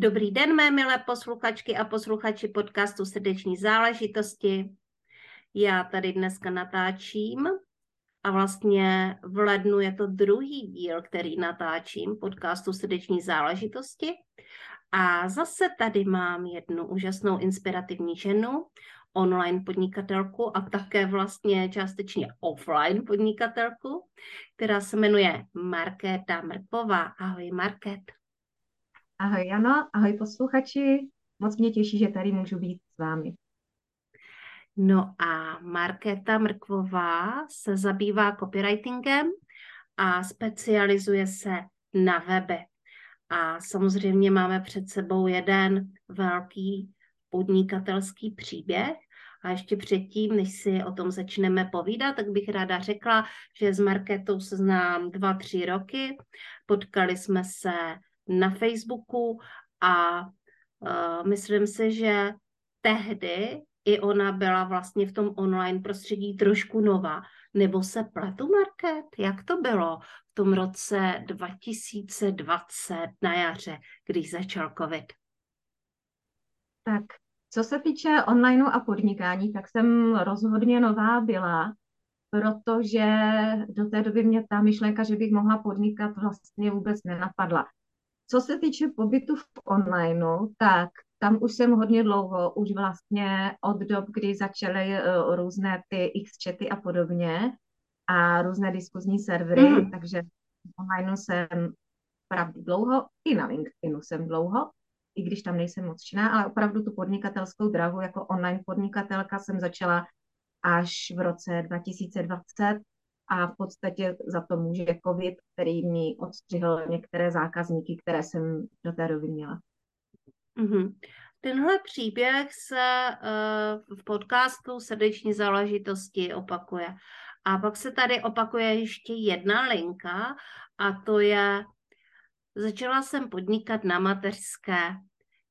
Dobrý den, mé milé posluchačky a posluchači podcastu Srdeční záležitosti. Já tady dneska natáčím a vlastně v lednu je to druhý díl, který natáčím podcastu Srdeční záležitosti. A zase tady mám jednu úžasnou inspirativní ženu, online podnikatelku a také vlastně částečně offline podnikatelku, která se jmenuje Markéta Mrková. Ahoj Market. Ahoj Jano, ahoj posluchači. Moc mě těší, že tady můžu být s vámi. No a Markéta Mrkvová se zabývá copywritingem a specializuje se na webe. A samozřejmě máme před sebou jeden velký podnikatelský příběh. A ještě předtím, než si o tom začneme povídat, tak bych ráda řekla, že s Marketou se znám dva, tři roky. Potkali jsme se na Facebooku a uh, myslím si, že tehdy i ona byla vlastně v tom online prostředí trošku nová. Nebo se pletu, Market? Jak to bylo v tom roce 2020 na jaře, když začal COVID? Tak, co se týče onlineu a podnikání, tak jsem rozhodně nová byla, protože do té doby mě ta myšlenka, že bych mohla podnikat, vlastně vůbec nenapadla. Co se týče pobytu v onlineu, tak tam už jsem hodně dlouho, už vlastně od dob, kdy začaly uh, různé ty X-chaty a podobně a různé diskuzní servery, mm. takže v onlineu jsem opravdu dlouho, i na LinkedInu jsem dlouho, i když tam nejsem moc činná, ale opravdu tu podnikatelskou drahu jako online podnikatelka jsem začala až v roce 2020 a v podstatě za to může COVID, který mi odstřihl některé zákazníky, které jsem do té doby měla. Mm-hmm. Tenhle příběh se uh, v podcastu Srdeční záležitosti opakuje. A pak se tady opakuje ještě jedna linka a to je Začala jsem podnikat na mateřské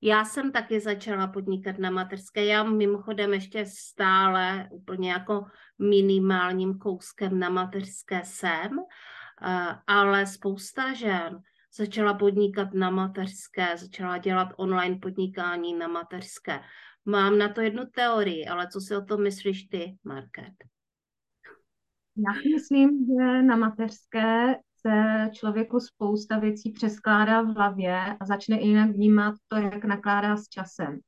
já jsem taky začala podnikat na mateřské. Já mimochodem ještě stále úplně jako minimálním kouskem na mateřské jsem, eh, ale spousta žen začala podnikat na mateřské, začala dělat online podnikání na mateřské. Mám na to jednu teorii, ale co si o tom myslíš ty, Market? Já myslím, že na mateřské se člověku spousta věcí přeskládá v hlavě a začne jinak vnímat to, jak nakládá s časem.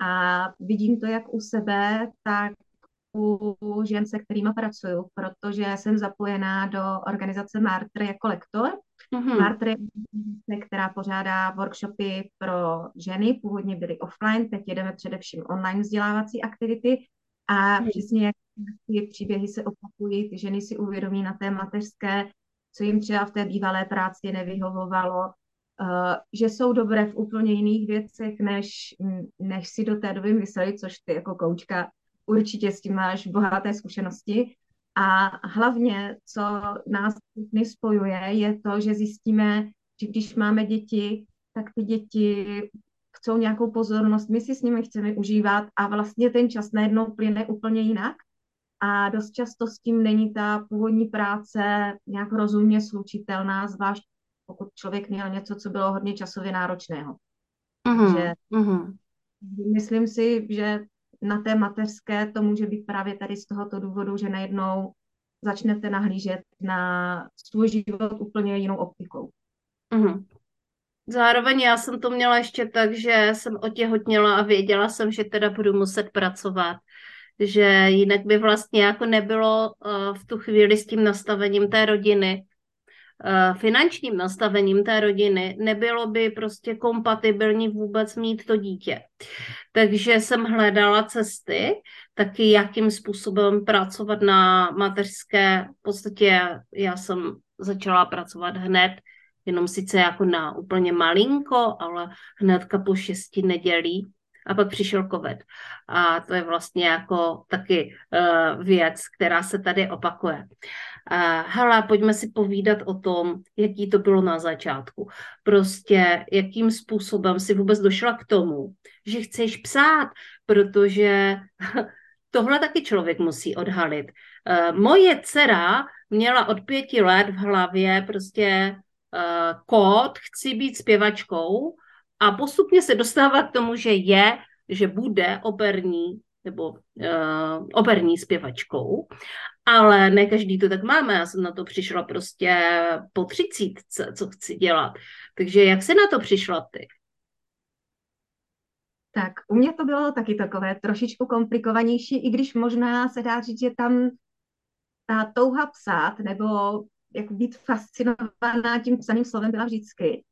A vidím to jak u sebe, tak u žen, se kterými pracuju, protože jsem zapojená do organizace Martr jako lektor. Mm-hmm. Martr je která pořádá workshopy pro ženy, původně byly offline, teď jedeme především online vzdělávací aktivity a mm. přesně jak ty příběhy se opakují, ty ženy si uvědomí na té mateřské, co jim třeba v té bývalé práci nevyhovovalo, uh, že jsou dobré v úplně jiných věcech, než, než si do té doby mysleli, což ty jako koučka určitě s tím máš bohaté zkušenosti. A hlavně, co nás všechny spojuje, je to, že zjistíme, že když máme děti, tak ty děti chcou nějakou pozornost, my si s nimi chceme užívat a vlastně ten čas najednou plyne úplně jinak a dost často s tím není ta původní práce nějak rozumně slučitelná, zvlášť pokud člověk měl něco, co bylo hodně časově náročného. Mm-hmm. Takže mm-hmm. myslím si, že na té mateřské to může být právě tady z tohoto důvodu, že najednou začnete nahlížet na svůj život úplně jinou optikou. Mm-hmm. Zároveň já jsem to měla ještě tak, že jsem otěhotněla a věděla jsem, že teda budu muset pracovat že jinak by vlastně jako nebylo uh, v tu chvíli s tím nastavením té rodiny, uh, finančním nastavením té rodiny, nebylo by prostě kompatibilní vůbec mít to dítě. Takže jsem hledala cesty, taky jakým způsobem pracovat na mateřské. V podstatě já jsem začala pracovat hned, jenom sice jako na úplně malinko, ale hnedka po šesti nedělí a pak přišel covid. A to je vlastně jako taky uh, věc, která se tady opakuje. Uh, hele, pojďme si povídat o tom, jaký to bylo na začátku. Prostě jakým způsobem si vůbec došla k tomu, že chceš psát, protože tohle taky člověk musí odhalit. Uh, moje dcera měla od pěti let v hlavě prostě uh, kód, chci být zpěvačkou a postupně se dostává k tomu, že je, že bude operní nebo uh, operní zpěvačkou, ale ne každý to tak máme. Já jsem na to přišla prostě po třicítce, co chci dělat. Takže jak se na to přišla ty? Tak u mě to bylo taky takové trošičku komplikovanější, i když možná se dá říct, že tam ta touha psát nebo jako být fascinovaná tím psaným slovem byla vždycky.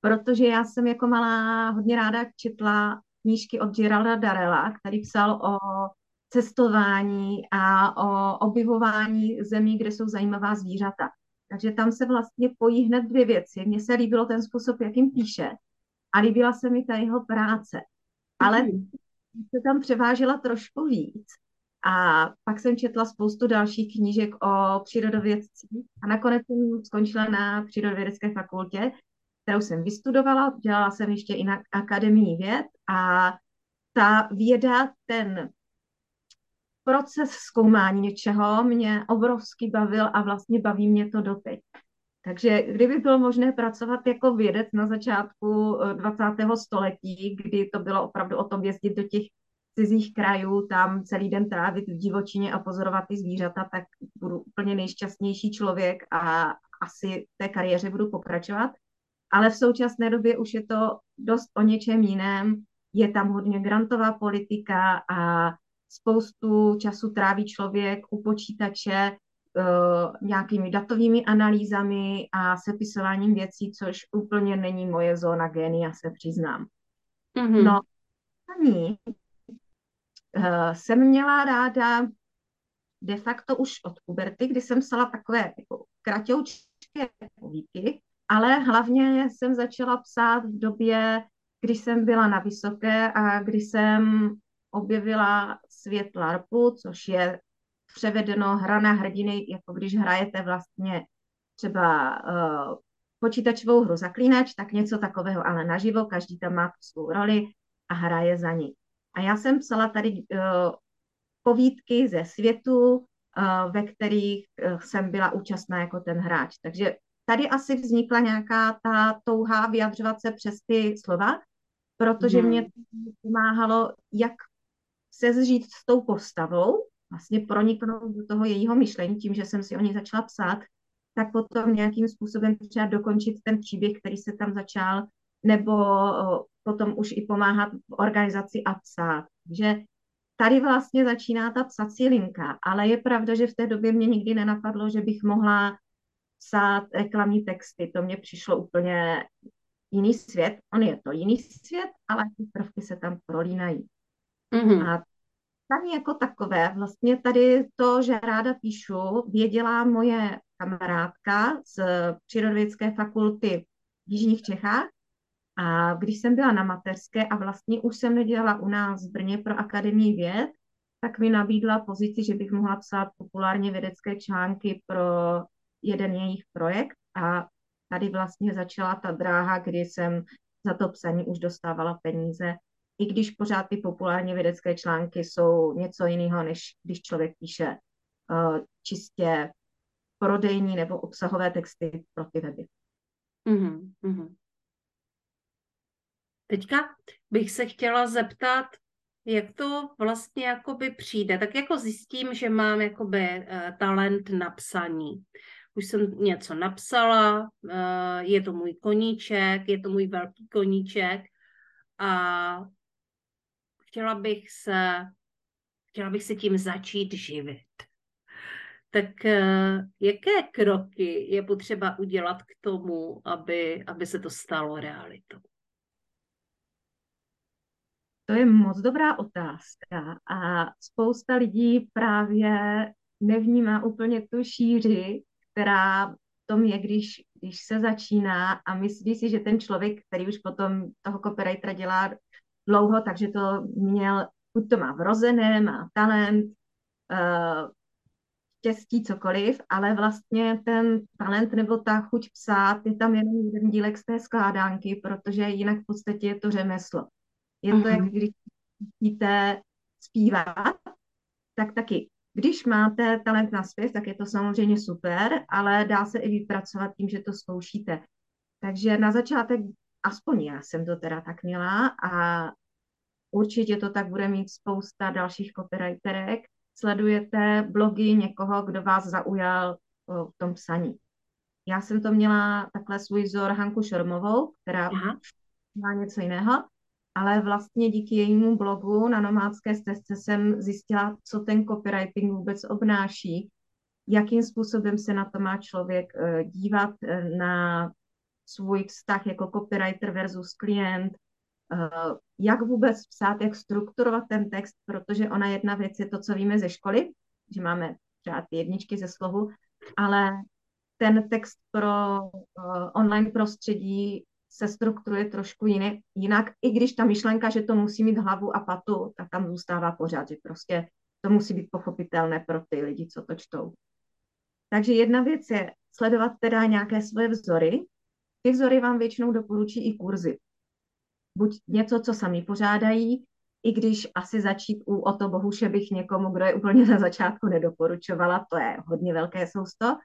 Protože já jsem jako malá hodně ráda četla knížky od Geralda Darela, který psal o cestování a o objevování zemí, kde jsou zajímavá zvířata. Takže tam se vlastně pojí hned dvě věci. Mně se líbilo ten způsob, jakým píše a líbila se mi ta jeho práce. Ale mhm. se tam převážela trošku víc. A pak jsem četla spoustu dalších knížek o přírodovědcích a nakonec jsem skončila na přírodovědecké fakultě, kterou jsem vystudovala, dělala jsem ještě i na Akademii věd a ta věda, ten proces zkoumání něčeho mě obrovsky bavil a vlastně baví mě to doteď. Takže kdyby bylo možné pracovat jako vědec na začátku 20. Eh, století, kdy to bylo opravdu o tom jezdit do těch cizích krajů, tam celý den trávit v divočině a pozorovat ty zvířata, tak budu úplně nejšťastnější člověk a asi v té kariéře budu pokračovat. Ale v současné době už je to dost o něčem jiném. Je tam hodně grantová politika a spoustu času tráví člověk u počítače uh, nějakými datovými analýzami a sepisováním věcí, což úplně není moje zóna génia, se přiznám. Mm-hmm. No, ani uh, jsem měla ráda de facto už od puberty, kdy jsem psala takové jako kratoučké povídky, ale hlavně jsem začala psát v době, kdy jsem byla na vysoké a kdy jsem objevila svět LARPu, což je převedeno hra na hrdiny, jako když hrajete vlastně třeba uh, počítačovou hru Zaklínač, tak něco takového, ale naživo, každý tam má svou roli a hraje za ní. A já jsem psala tady uh, povídky ze světu, uh, ve kterých uh, jsem byla účastná jako ten hráč. Takže tady asi vznikla nějaká ta touha vyjadřovat se přes ty slova, protože hmm. mě pomáhalo jak se zžít s tou postavou, vlastně proniknout do toho jejího myšlení tím, že jsem si o ní začala psát, tak potom nějakým způsobem třeba dokončit ten příběh, který se tam začal, nebo potom už i pomáhat v organizaci a psát. Takže tady vlastně začíná ta psací linka, ale je pravda, že v té době mě nikdy nenapadlo, že bych mohla psát reklamní texty. To mě přišlo úplně jiný svět. On je to jiný svět, ale ty prvky se tam prolínají. Mm-hmm. A tady jako takové, vlastně tady to, že ráda píšu, věděla moje kamarádka z Přírodovědské fakulty v Jižních Čechách. A když jsem byla na mateřské a vlastně už jsem nedělala u nás v Brně pro Akademii věd, tak mi nabídla pozici, že bych mohla psát populárně vědecké články pro jeden jejich projekt a tady vlastně začala ta dráha, kdy jsem za to psaní už dostávala peníze, i když pořád ty populární vědecké články jsou něco jiného, než když člověk píše uh, čistě prodejní nebo obsahové texty pro ty weby. Mm-hmm, mm-hmm. Teďka bych se chtěla zeptat, jak to vlastně jakoby přijde. Tak jako zjistím, že mám jakoby uh, talent na psaní už jsem něco napsala, eh, je to můj koníček, je to můj velký koníček a chtěla bych se, chtěla bych se tím začít živit. Tak eh, jaké kroky je potřeba udělat k tomu, aby, aby se to stalo realitou? To je moc dobrá otázka a spousta lidí právě nevnímá úplně tu šíři která tom je, když když se začíná a myslí si, že ten člověk, který už potom toho copywritera dělá dlouho, takže to měl, buď to má vrozené, má talent, uh, štěstí, cokoliv, ale vlastně ten talent nebo ta chuť psát je tam jenom jeden dílek z té skládánky, protože jinak v podstatě je to řemeslo. Je to, uh-huh. jak když chcete zpívat, tak taky když máte talent na zpěv, tak je to samozřejmě super, ale dá se i vypracovat tím, že to zkoušíte. Takže na začátek, aspoň já jsem to teda tak měla a určitě to tak bude mít spousta dalších copywriterek. Sledujete blogy někoho, kdo vás zaujal v tom psaní. Já jsem to měla takhle svůj vzor Hanku Šormovou, která Aha. má něco jiného ale vlastně díky jejímu blogu na nomádské stezce jsem zjistila, co ten copywriting vůbec obnáší, jakým způsobem se na to má člověk eh, dívat eh, na svůj vztah jako copywriter versus klient, eh, jak vůbec psát, jak strukturovat ten text, protože ona jedna věc je to, co víme ze školy, že máme třeba ty jedničky ze slohu, ale ten text pro online prostředí se strukturuje trošku jiné, jinak, i když ta myšlenka, že to musí mít hlavu a patu, tak tam zůstává pořád, že prostě to musí být pochopitelné pro ty lidi, co to čtou. Takže jedna věc je sledovat teda nějaké svoje vzory. Ty vzory vám většinou doporučí i kurzy. Buď něco, co sami pořádají, i když asi začít u Oto Bohuše bych někomu, kdo je úplně na začátku nedoporučovala, to je hodně velké sousto,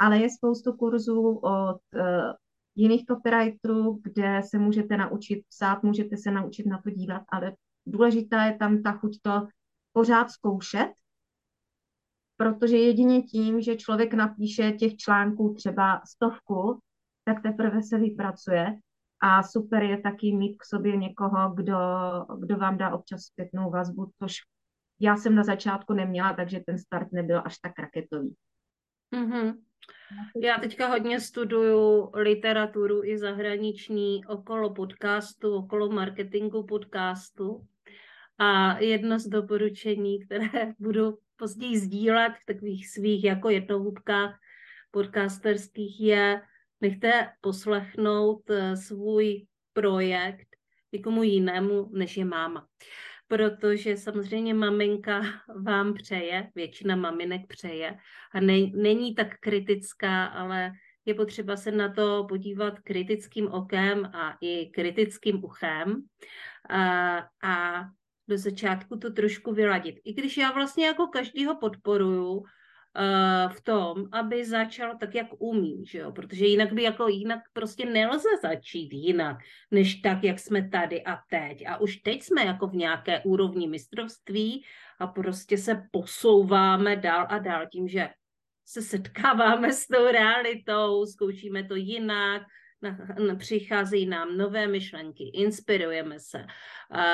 ale je spoustu kurzů od uh, jiných copywriterů, kde se můžete naučit psát, můžete se naučit na to dívat, ale důležitá je tam ta chuť to pořád zkoušet, protože jedině tím, že člověk napíše těch článků třeba stovku, tak teprve se vypracuje a super je taky mít k sobě někoho, kdo, kdo vám dá občas zpětnou vazbu, což já jsem na začátku neměla, takže ten start nebyl až tak raketový. Mm-hmm. Já teďka hodně studuju literaturu i zahraniční okolo podcastu, okolo marketingu podcastu. A jedno z doporučení, které budu později sdílet v takových svých jako jednohubkách podcasterských, je nechte poslechnout eh, svůj projekt někomu jinému, než je máma protože samozřejmě maminka vám přeje, většina maminek přeje a ne, není tak kritická, ale je potřeba se na to podívat kritickým okem a i kritickým uchem a, a do začátku to trošku vyladit. I když já vlastně jako každýho podporuju, v tom, aby začal tak, jak umí, že jo? protože jinak by jako jinak prostě nelze začít jinak, než tak, jak jsme tady a teď. A už teď jsme jako v nějaké úrovni mistrovství a prostě se posouváme dál a dál tím, že se setkáváme s tou realitou, zkoušíme to jinak, na, na, přicházejí nám nové myšlenky, inspirujeme se a,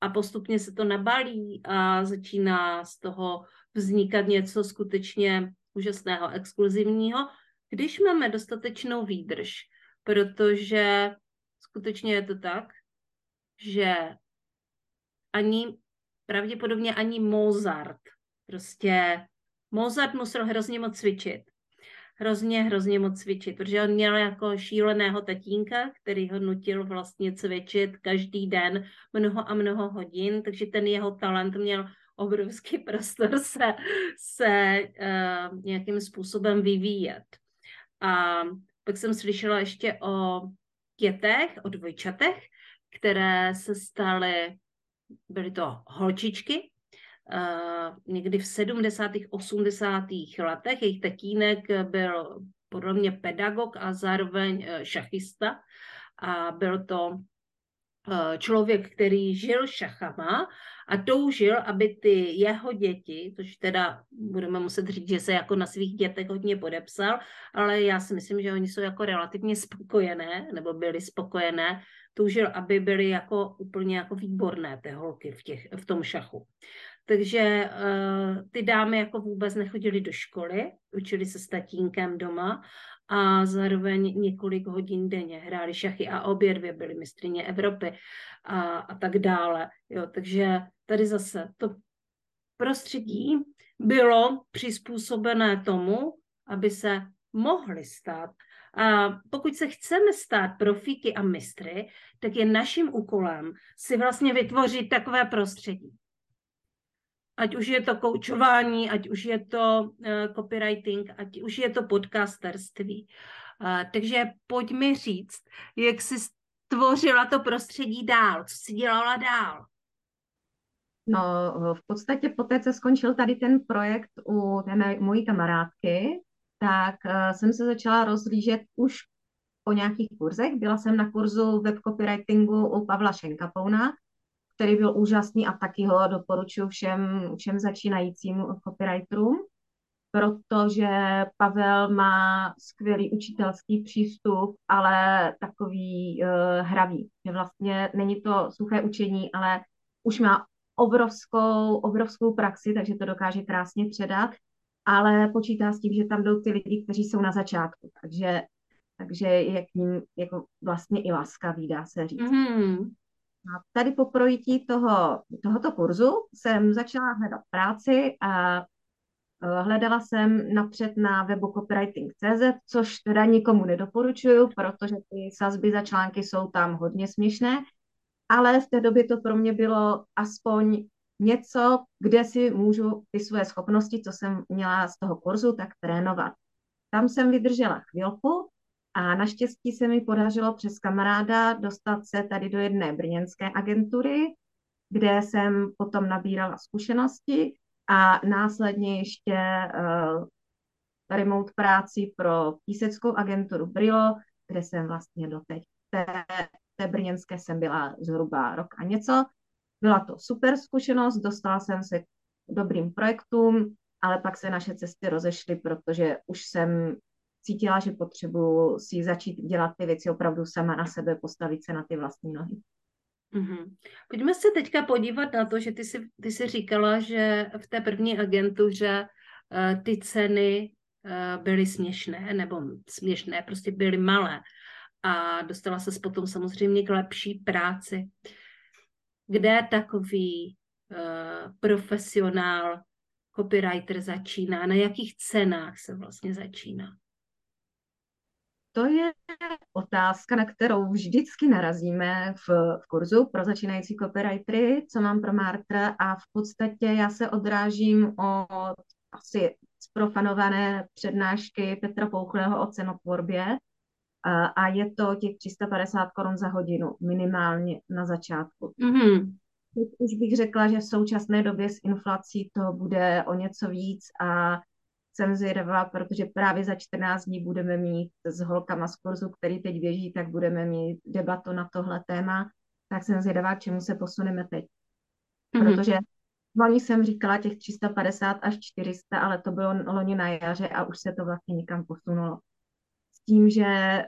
a postupně se to nabalí a začíná z toho vznikat něco skutečně úžasného, exkluzivního, když máme dostatečnou výdrž, protože skutečně je to tak, že ani pravděpodobně ani Mozart, prostě Mozart musel hrozně moc cvičit. Hrozně, hrozně moc cvičit, protože on měl jako šíleného tatínka, který ho nutil vlastně cvičit každý den mnoho a mnoho hodin, takže ten jeho talent měl obrovský prostor se, se uh, nějakým způsobem vyvíjet. A pak jsem slyšela ještě o dětech, o dvojčatech, které se staly, byly to holčičky, uh, někdy v 70. 80. letech. Jejich tatínek byl podle mě pedagog a zároveň uh, šachista. A byl to člověk, který žil šachama a toužil, aby ty jeho děti, což teda budeme muset říct, že se jako na svých dětech hodně podepsal, ale já si myslím, že oni jsou jako relativně spokojené, nebo byli spokojené, toužil, aby byly jako úplně jako výborné ty holky v, těch, v tom šachu. Takže uh, ty dámy jako vůbec nechodily do školy, učili se s tatínkem doma a zároveň několik hodin denně hráli šachy a obě dvě byly mistrině Evropy a, a tak dále. Jo, takže tady zase to prostředí bylo přizpůsobené tomu, aby se mohli stát A pokud se chceme stát profíky a mistry, tak je naším úkolem si vlastně vytvořit takové prostředí. Ať už je to koučování, ať už je to uh, copywriting, ať už je to podcasterství. Uh, takže pojď mi říct, jak jsi tvořila to prostředí dál, co jsi dělala dál. No, v podstatě po té, co skončil tady ten projekt u té mojí kamarádky, tak uh, jsem se začala rozlížet už po nějakých kurzech. Byla jsem na kurzu web copywritingu u Pavla Šenkapouna, který byl úžasný a taky ho doporučuji všem, všem začínajícím copywriterům, protože Pavel má skvělý učitelský přístup, ale takový uh, hravý. Že vlastně není to suché učení, ale už má obrovskou, obrovskou praxi, takže to dokáže krásně předat, ale počítá s tím, že tam jdou ty lidi, kteří jsou na začátku, takže, takže je k ním jako vlastně i laskavý, dá se říct. Mm-hmm. A tady po projití toho, tohoto kurzu jsem začala hledat práci a e, hledala jsem napřed na webu copywriting.cz, což teda nikomu nedoporučuju, protože ty sazby za články jsou tam hodně směšné, ale v té době to pro mě bylo aspoň něco, kde si můžu ty své schopnosti, co jsem měla z toho kurzu, tak trénovat. Tam jsem vydržela chvilku a naštěstí se mi podařilo přes kamaráda dostat se tady do jedné brněnské agentury, kde jsem potom nabírala zkušenosti a následně ještě uh, remote práci pro píseckou agenturu Brilo, kde jsem vlastně doteď. Té, té brněnské jsem byla zhruba rok a něco. Byla to super zkušenost, dostala jsem se k dobrým projektům, ale pak se naše cesty rozešly, protože už jsem cítila, že potřebuji si začít dělat ty věci opravdu sama na sebe, postavit se na ty vlastní nohy. Mm-hmm. Pojďme se teďka podívat na to, že ty jsi, ty jsi říkala, že v té první agentuře uh, ty ceny uh, byly směšné, nebo směšné, prostě byly malé. A dostala se potom samozřejmě k lepší práci. Kde takový uh, profesionál, copywriter začíná? Na jakých cenách se vlastně začíná? To je otázka, na kterou vždycky narazíme v, v kurzu pro začínající copywritery, co mám pro Martra a v podstatě já se odrážím od asi zprofanované přednášky Petra Pouchlého o cenotvorbě a, a je to těch 350 korun za hodinu minimálně na začátku. Mm-hmm. Teď už bych řekla, že v současné době s inflací to bude o něco víc a jsem zvědavá, protože právě za 14 dní budeme mít s holkama z kurzu, který teď běží, tak budeme mít debatu na tohle téma, tak jsem zvědavá, k čemu se posuneme teď. Mm-hmm. Protože loni jsem říkala těch 350 až 400, ale to bylo loni na jaře a už se to vlastně někam posunulo. S tím, že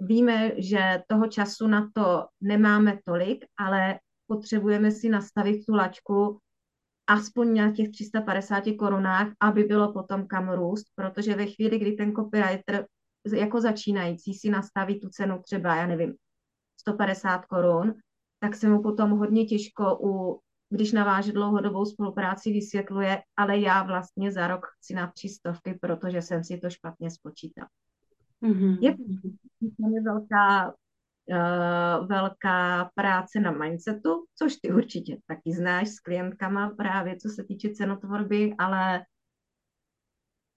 víme, že toho času na to nemáme tolik, ale potřebujeme si nastavit tu lačku aspoň na těch 350 korunách, aby bylo potom kam růst, protože ve chvíli, kdy ten copywriter jako začínající si nastaví tu cenu třeba, já nevím, 150 korun, tak se mu potom hodně těžko u když naváže dlouhodobou spolupráci, vysvětluje, ale já vlastně za rok chci na tři stovky, protože jsem si to špatně spočítal. Mm-hmm. Je to velká uh, velká práce na mindsetu, což ty určitě taky znáš s klientkama právě co se týče cenotvorby, ale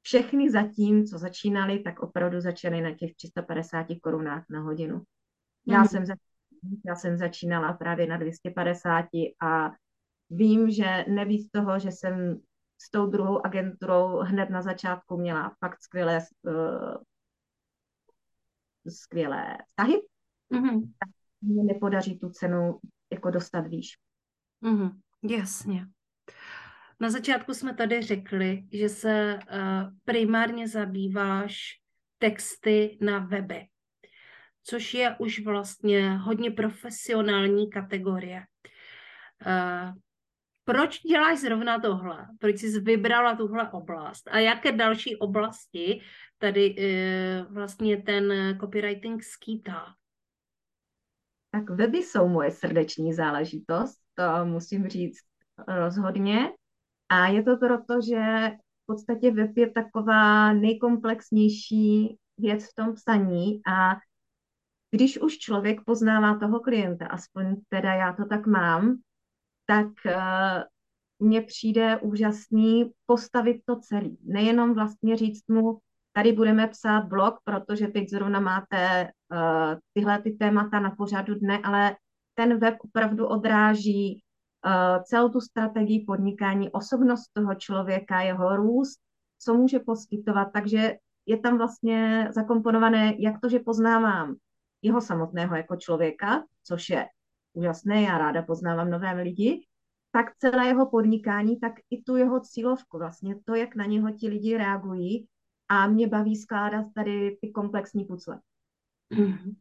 všechny zatím, co začínali, tak opravdu začaly na těch 350 korunách na hodinu. Já, mm. jsem, já jsem začínala právě na 250 a vím, že nevíc toho, že jsem s tou druhou agenturou hned na začátku měla fakt skvělé, uh, skvělé vztahy, mm-hmm. tak mě nepodaří tu cenu jako dostat výš. Mm-hmm. Jasně. Na začátku jsme tady řekli, že se uh, primárně zabýváš texty na weby, což je už vlastně hodně profesionální kategorie. Uh, proč děláš zrovna tohle? Proč jsi vybrala tuhle oblast? A jaké další oblasti tady uh, vlastně ten copywriting skýtá? Tak weby jsou moje srdeční záležitost, to musím říct rozhodně. A je to proto, že v podstatě web je taková nejkomplexnější věc v tom psaní a když už člověk poznává toho klienta, aspoň teda já to tak mám, tak uh, mně přijde úžasný postavit to celý. Nejenom vlastně říct mu, tady budeme psát blog, protože teď zrovna máte uh, tyhle ty témata na pořadu dne, ale ten web opravdu odráží uh, celou tu strategii podnikání, osobnost toho člověka, jeho růst, co může poskytovat, takže je tam vlastně zakomponované, jak to, že poznávám jeho samotného jako člověka, což je úžasné, já ráda poznávám nové lidi, tak celé jeho podnikání, tak i tu jeho cílovku, vlastně to, jak na něho ti lidi reagují a mě baví skládat tady ty komplexní pucle. Mm-hmm.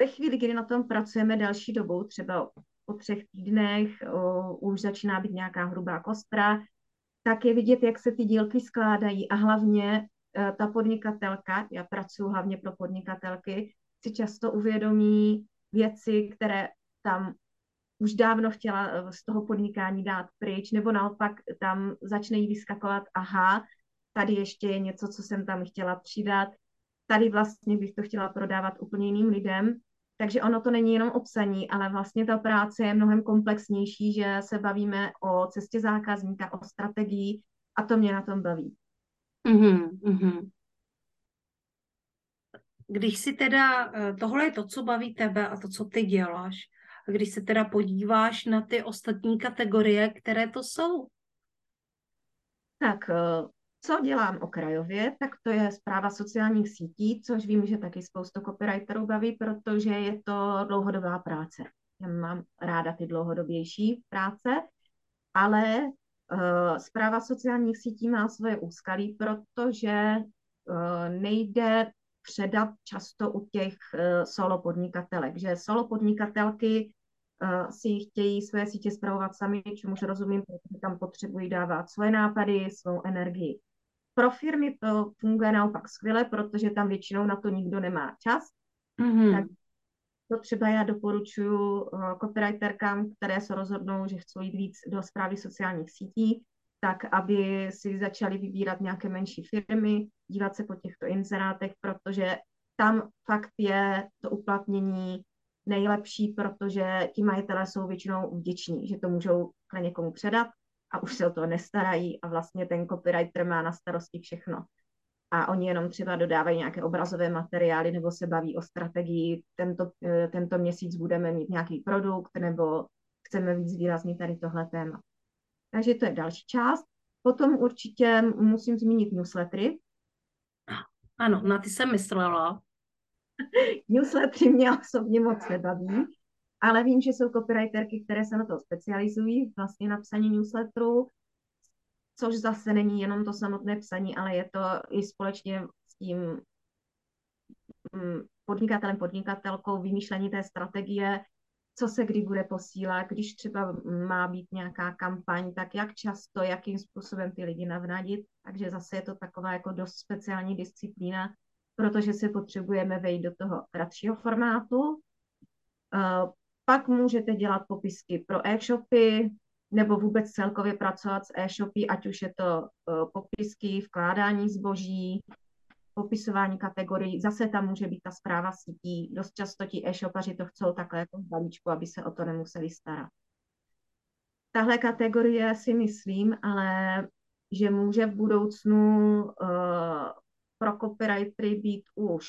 Ve chvíli, kdy na tom pracujeme další dobou, třeba po třech týdnech o, už začíná být nějaká hrubá kostra, tak je vidět, jak se ty dílky skládají a hlavně e, ta podnikatelka, já pracuji hlavně pro podnikatelky, si často uvědomí věci, které tam už dávno chtěla e, z toho podnikání dát pryč, nebo naopak tam začne jí vyskakovat, aha, tady ještě je něco, co jsem tam chtěla přidat, tady vlastně bych to chtěla prodávat úplně jiným lidem. Takže ono to není jenom obsaní, ale vlastně ta práce je mnohem komplexnější, že se bavíme o cestě zákazníka, o strategii a to mě na tom baví. Mm-hmm, Když si teda, eh, tohle je to, co baví tebe a to, co ty děláš, a když se teda podíváš na ty ostatní kategorie, které to jsou? Tak eh, co dělám okrajově, tak to je zpráva sociálních sítí, což vím, že taky spoustu copywriterů baví, protože je to dlouhodobá práce. Já mám ráda ty dlouhodobější práce, ale uh, zpráva sociálních sítí má svoje úskalí, protože uh, nejde předat často u těch uh, solo podnikatelek, že solo podnikatelky si chtějí své sítě zpravovat sami, čemuž rozumím, protože tam potřebují dávat svoje nápady, svou energii. Pro firmy to funguje naopak skvěle, protože tam většinou na to nikdo nemá čas. Mm-hmm. Tak to třeba já doporučuji uh, copywriterkám, které se rozhodnou, že chcou jít víc do zprávy sociálních sítí, tak aby si začali vybírat nějaké menší firmy, dívat se po těchto inzerátech, protože tam fakt je to uplatnění nejlepší, protože ti majitelé jsou většinou vděční, že to můžou někomu předat a už se o to nestarají a vlastně ten copywriter má na starosti všechno. A oni jenom třeba dodávají nějaké obrazové materiály nebo se baví o strategii, tento, eh, tento měsíc budeme mít nějaký produkt nebo chceme víc výraznit tady tohle téma. Takže to je další část. Potom určitě musím zmínit newslettery. Ano, na ty jsem myslela. newslettery mě osobně moc nebaví ale vím, že jsou copywriterky, které se na to specializují, vlastně na psaní newsletterů, což zase není jenom to samotné psaní, ale je to i společně s tím mm, podnikatelem, podnikatelkou, vymýšlení té strategie, co se kdy bude posílat, když třeba má být nějaká kampaň, tak jak často, jakým způsobem ty lidi navnadit. Takže zase je to taková jako dost speciální disciplína, protože se potřebujeme vejít do toho kratšího formátu. Pak můžete dělat popisky pro e-shopy nebo vůbec celkově pracovat s e-shopy, ať už je to uh, popisky, vkládání zboží, popisování kategorií. Zase tam může být ta zpráva sítí. Dost často ti e-shopaři to chcou takhle jako v balíčku, aby se o to nemuseli starat. Tahle kategorie si myslím, ale že může v budoucnu uh, pro copywritery být už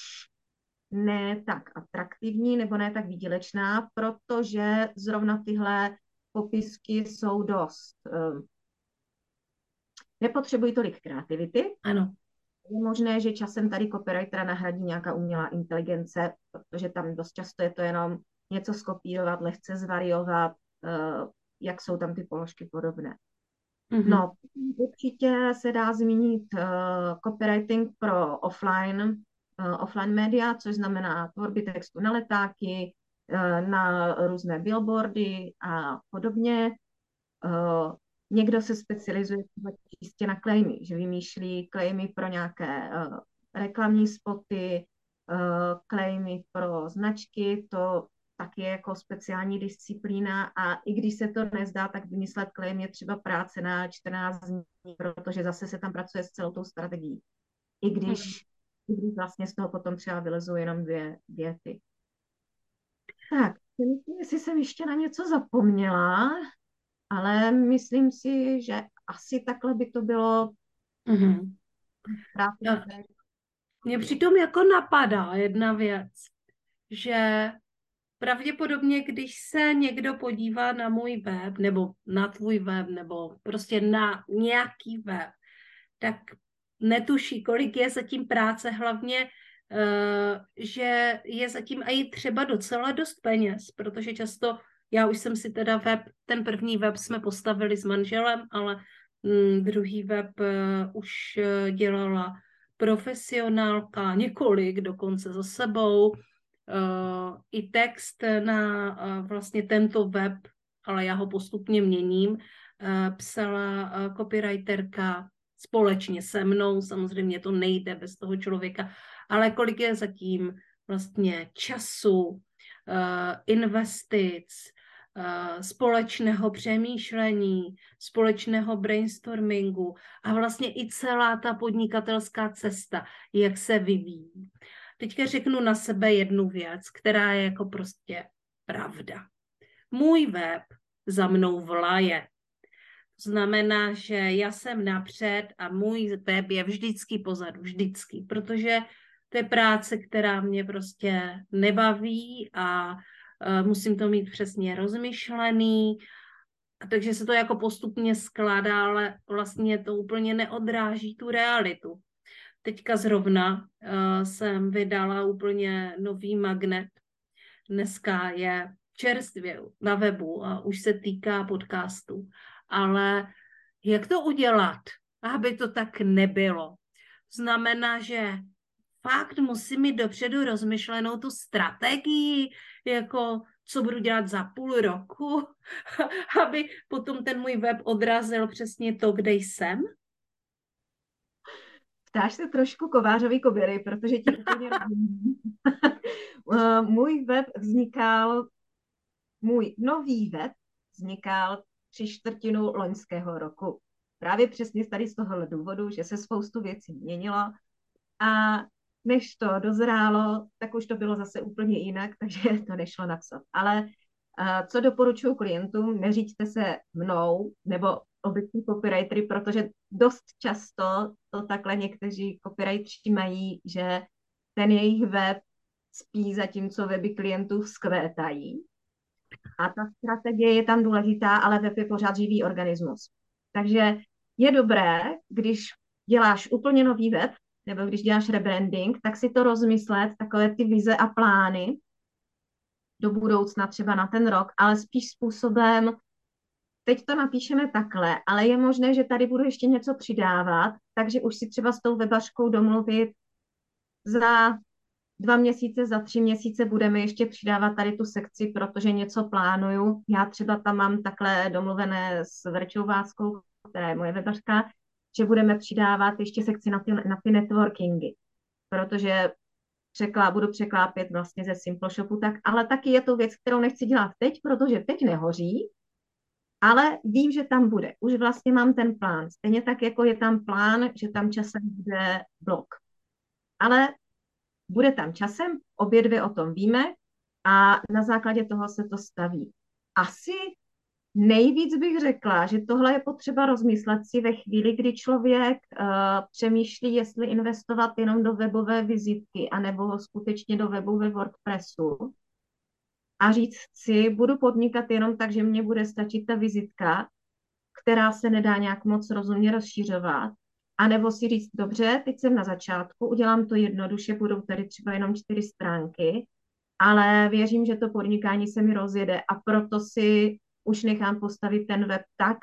ne tak atraktivní nebo ne tak výdělečná, protože zrovna tyhle popisky jsou dost. Um, nepotřebují tolik kreativity. Ano. Je možné, že časem tady copywritera nahradí nějaká umělá inteligence, protože tam dost často je to jenom něco skopírovat, lehce zvariovat, uh, jak jsou tam ty položky podobné. Mm-hmm. No, určitě se dá zmínit uh, copywriting pro offline Eh, offline média, což znamená tvorby textu na letáky, eh, na různé billboardy a podobně. Eh, někdo se specializuje čistě na claimy, že vymýšlí claimy pro nějaké reklamní spoty, claimy pro značky, to taky je jako speciální disciplína a i když se to nezdá, tak vymyslet claim je třeba práce na 14 dní, protože zase se tam pracuje s celou tou strategií. I když když vlastně z toho potom třeba vylezou jenom dvě věty. Tak, nevím, jestli jsem ještě na něco zapomněla, ale myslím si, že asi takhle by to bylo. Mm-hmm. Mně přitom jako napadá jedna věc, že pravděpodobně, když se někdo podívá na můj web, nebo na tvůj web, nebo prostě na nějaký web, tak netuší, kolik je zatím práce, hlavně, uh, že je zatím i třeba docela dost peněz, protože často, já už jsem si teda web, ten první web jsme postavili s manželem, ale mm, druhý web uh, už uh, dělala profesionálka, několik dokonce za sebou, i text na vlastně tento web, ale já ho postupně měním, psala copywriterka společně se mnou, samozřejmě to nejde bez toho člověka, ale kolik je zatím vlastně času, uh, investic, uh, společného přemýšlení, společného brainstormingu a vlastně i celá ta podnikatelská cesta, jak se vyvíjí. Teďka řeknu na sebe jednu věc, která je jako prostě pravda. Můj web za mnou vlaje. Znamená, že já jsem napřed a můj web je vždycky pozadu, vždycky, protože to je práce, která mě prostě nebaví a uh, musím to mít přesně rozmyšlený, takže se to jako postupně skládá, ale vlastně to úplně neodráží tu realitu. Teďka zrovna uh, jsem vydala úplně nový magnet. Dneska je čerstvě na webu a už se týká podcastu. Ale jak to udělat, aby to tak nebylo? Znamená, že fakt musím mít dopředu rozmyšlenou tu strategii, jako co budu dělat za půl roku, aby potom ten můj web odrazil přesně to, kde jsem? Ptáš se trošku kovářový koběry, protože ti úplně eh, Můj web vznikal, můj nový web vznikal tři čtvrtinu loňského roku. Právě přesně tady z tohohle důvodu, že se spoustu věcí měnilo a než to dozrálo, tak už to bylo zase úplně jinak, takže to nešlo napsat. Ale uh, co doporučuji klientům, neříďte se mnou nebo obecní copywritery, protože dost často to takhle někteří copywriteri mají, že ten jejich web spí zatímco weby klientů vzkvétají. A ta strategie je tam důležitá, ale web je pořád živý organismus. Takže je dobré, když děláš úplně nový web, nebo když děláš rebranding, tak si to rozmyslet, takové ty vize a plány do budoucna, třeba na ten rok, ale spíš způsobem, teď to napíšeme takhle, ale je možné, že tady budu ještě něco přidávat, takže už si třeba s tou webařkou domluvit za dva měsíce, za tři měsíce budeme ještě přidávat tady tu sekci, protože něco plánuju. Já třeba tam mám takhle domluvené s Verčou Váskou, která je moje webařka, že budeme přidávat ještě sekci na ty, na ty networkingy, protože překlá, budu překlápět vlastně ze Simple Shopu, tak, ale taky je to věc, kterou nechci dělat teď, protože teď nehoří, ale vím, že tam bude. Už vlastně mám ten plán. Stejně tak, jako je tam plán, že tam časem bude blok. Ale bude tam časem, obě dvě o tom víme a na základě toho se to staví. Asi Nejvíc bych řekla, že tohle je potřeba rozmyslet si ve chvíli, kdy člověk uh, přemýšlí, jestli investovat jenom do webové vizitky, anebo skutečně do webu ve WordPressu. A říct si, budu podnikat jenom tak, že mě bude stačit ta vizitka, která se nedá nějak moc rozumně rozšířovat. A nebo si říct, dobře, teď jsem na začátku, udělám to jednoduše, budou tady třeba jenom čtyři stránky, ale věřím, že to podnikání se mi rozjede a proto si už nechám postavit ten web tak,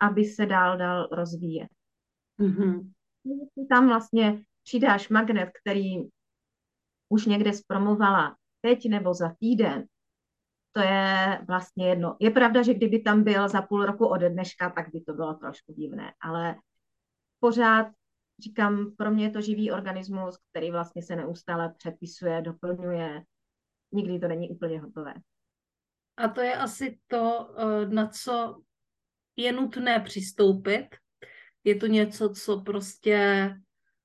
aby se dál dal rozvíjet. Mm-hmm. Tam vlastně přidáš magnet, který už někde zpromovala teď nebo za týden, to je vlastně jedno. Je pravda, že kdyby tam byl za půl roku ode dneška, tak by to bylo trošku divné, ale pořád říkám, pro mě je to živý organismus, který vlastně se neustále přepisuje, doplňuje, nikdy to není úplně hotové. A to je asi to, eh, na co je nutné přistoupit. Je to něco, co prostě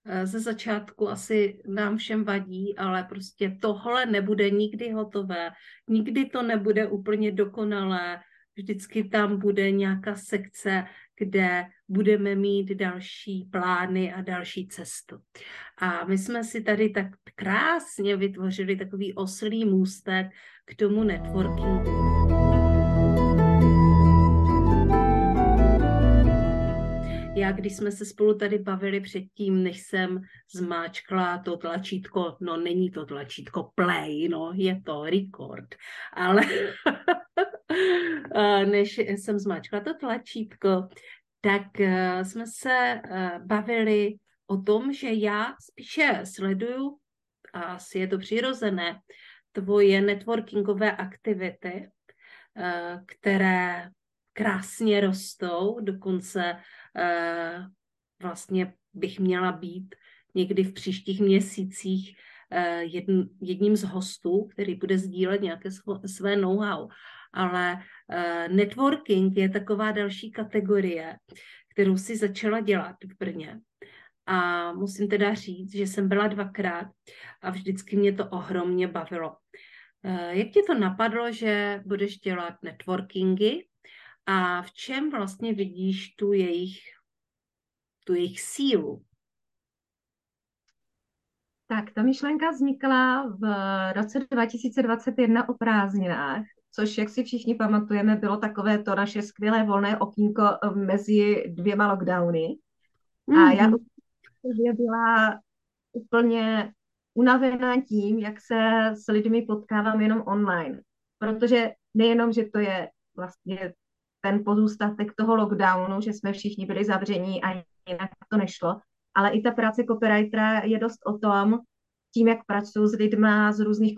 eh, ze začátku asi nám všem vadí, ale prostě tohle nebude nikdy hotové, nikdy to nebude úplně dokonalé, vždycky tam bude nějaká sekce, kde budeme mít další plány a další cestu. A my jsme si tady tak krásně vytvořili takový oslý můstek k tomu networkingu. Já, když jsme se spolu tady bavili předtím, než jsem zmáčkla to tlačítko, no není to tlačítko play, no je to record, ale než jsem zmáčkla to tlačítko, tak uh, jsme se uh, bavili o tom, že já spíše sleduju, a asi je to přirozené, tvoje networkingové aktivity, uh, které krásně rostou, dokonce vlastně bych měla být někdy v příštích měsících jedn, jedním z hostů, který bude sdílet nějaké své know-how ale uh, networking je taková další kategorie, kterou si začala dělat v Brně. A musím teda říct, že jsem byla dvakrát a vždycky mě to ohromně bavilo. Jak ti to napadlo, že budeš dělat networkingy a v čem vlastně vidíš tu jejich, tu jejich sílu? Tak, ta myšlenka vznikla v roce 2021 o prázdninách, což, jak si všichni pamatujeme, bylo takové to naše skvělé volné okýnko eh, mezi dvěma lockdowny. Mm-hmm. A já mhm. byla úplně unavená tím, jak se s lidmi potkávám jenom online. Protože nejenom, že to je vlastně ten pozůstatek toho lockdownu, že jsme všichni byli zavření a jinak to nešlo, ale i ta práce copywritera je dost o tom, tím, jak pracuji s lidma z různých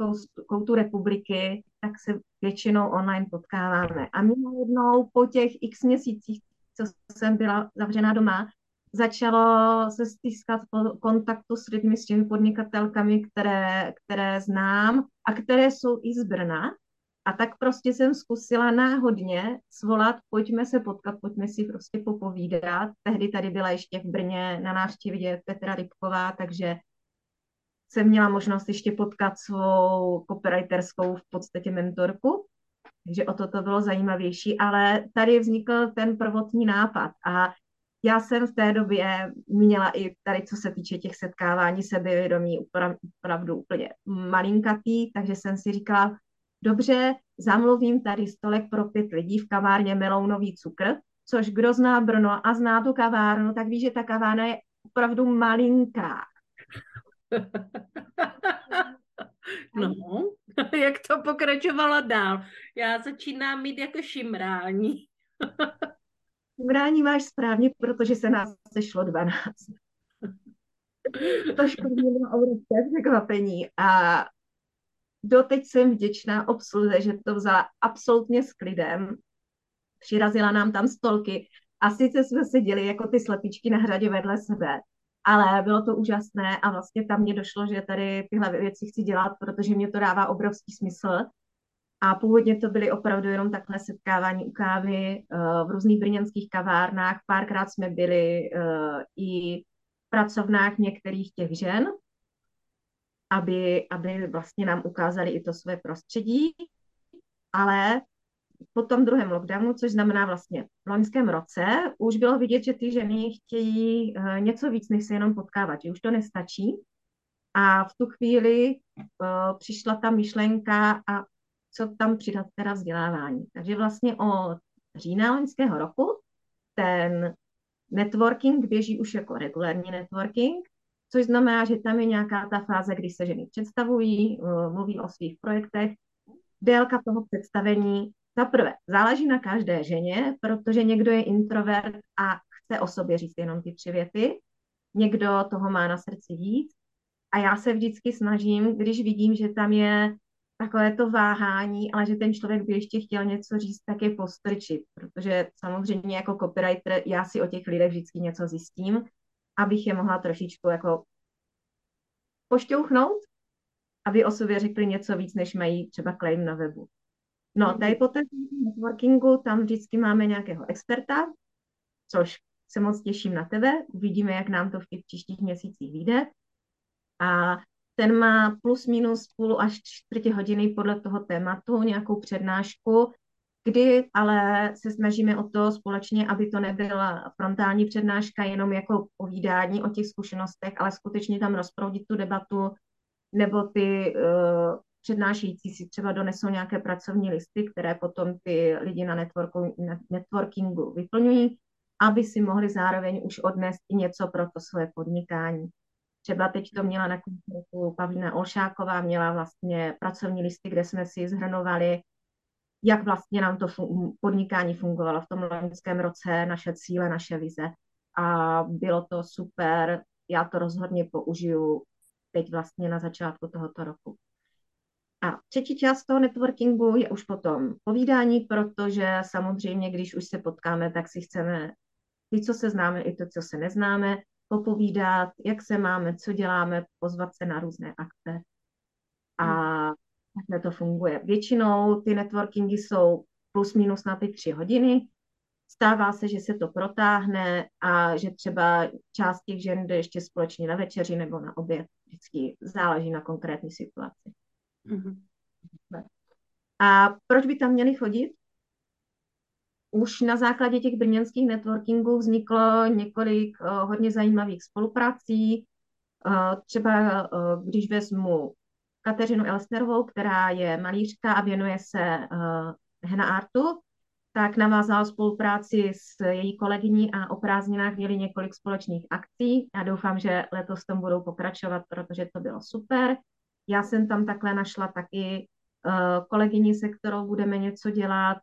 koutů republiky, tak se většinou online potkáváme. A mě najednou po těch x měsících, co jsem byla zavřená doma, začalo se stýskat kontaktu s lidmi, s těmi podnikatelkami, které, které znám a které jsou i z Brna. A tak prostě jsem zkusila náhodně svolat, pojďme se potkat, pojďme si prostě popovídat. Tehdy tady byla ještě v Brně na návštěvě Petra Rybková, takže jsem měla možnost ještě potkat svou copywriterskou v podstatě mentorku, takže o to to bylo zajímavější, ale tady vznikl ten prvotní nápad a já jsem v té době měla i tady, co se týče těch setkávání sebevědomí, opravdu úplně malinkatý, takže jsem si říkala, dobře, zamluvím tady stolek pro pět lidí v kavárně Melounový cukr, což kdo zná Brno a zná tu kavárnu, tak ví, že ta kavárna je opravdu malinká. No, jak to pokračovalo dál? Já začínám mít jako šimrání. Šimrání máš správně, protože se nás sešlo 12. To škodí bylo obrovské překvapení a doteď jsem vděčná obsluze, že to vzala absolutně s klidem. Přirazila nám tam stolky a sice jsme seděli jako ty slepičky na hradě vedle sebe, ale bylo to úžasné a vlastně tam mě došlo, že tady tyhle věci chci dělat, protože mě to dává obrovský smysl. A původně to byly opravdu jenom takhle setkávání u kávy eh, v různých brněnských kavárnách. Párkrát jsme byli eh, i v pracovnách některých těch žen, aby, aby vlastně nám ukázali i to své prostředí. Ale po tom druhém lockdownu, což znamená vlastně v loňském roce, už bylo vidět, že ty ženy chtějí uh, něco víc, než se jenom potkávat, že už to nestačí. A v tu chvíli uh, přišla ta myšlenka a co tam přidat teda vzdělávání. Takže vlastně od října loňského roku ten networking běží už jako regulární networking, což znamená, že tam je nějaká ta fáze, kdy se ženy představují, uh, mluví o svých projektech, délka toho představení za prvé, záleží na každé ženě, protože někdo je introvert a chce o sobě říct jenom ty tři věty, někdo toho má na srdci víc. A já se vždycky snažím, když vidím, že tam je takové to váhání, ale že ten člověk by ještě chtěl něco říct, tak je postrčit, protože samozřejmě jako copywriter já si o těch lidech vždycky něco zjistím, abych je mohla trošičku jako pošťouchnout, aby o sobě řekli něco víc, než mají třeba claim na webu. No, tady po té networkingu tam vždycky máme nějakého experta, což se moc těším na tebe, uvidíme, jak nám to v těch příštích měsících vyjde. A ten má plus minus půl až čtvrtě hodiny podle toho tématu, nějakou přednášku, kdy ale se snažíme o to společně, aby to nebyla frontální přednáška jenom jako povídání o těch zkušenostech, ale skutečně tam rozproudit tu debatu, nebo ty uh, přednášející si třeba donesou nějaké pracovní listy, které potom ty lidi na networkingu vyplňují, aby si mohli zároveň už odnést i něco pro to svoje podnikání. Třeba teď to měla na koncertu Pavlína Olšáková, měla vlastně pracovní listy, kde jsme si zhrnovali, jak vlastně nám to fun- podnikání fungovalo v tom loňském roce, naše cíle, naše vize. A bylo to super, já to rozhodně použiju teď vlastně na začátku tohoto roku. A třetí část toho networkingu je už potom povídání, protože samozřejmě, když už se potkáme, tak si chceme ty, co se známe, i to, co se neznáme, popovídat, jak se máme, co děláme, pozvat se na různé akce. A takhle to funguje. Většinou ty networkingy jsou plus minus na ty tři hodiny. Stává se, že se to protáhne a že třeba část těch žen jde ještě společně na večeři nebo na oběd. Vždycky záleží na konkrétní situaci. Mm-hmm. A proč by tam měli chodit? Už na základě těch brněnských networkingů vzniklo několik uh, hodně zajímavých spoluprací. Uh, třeba uh, když vezmu Kateřinu Elsnerovou, která je malířka a věnuje se uh, artu, tak navázala spolupráci s její kolegyní a o prázdninách měli několik společných akcí. Já doufám, že letos tom budou pokračovat, protože to bylo super. Já jsem tam takhle našla taky uh, kolegyni, se kterou budeme něco dělat.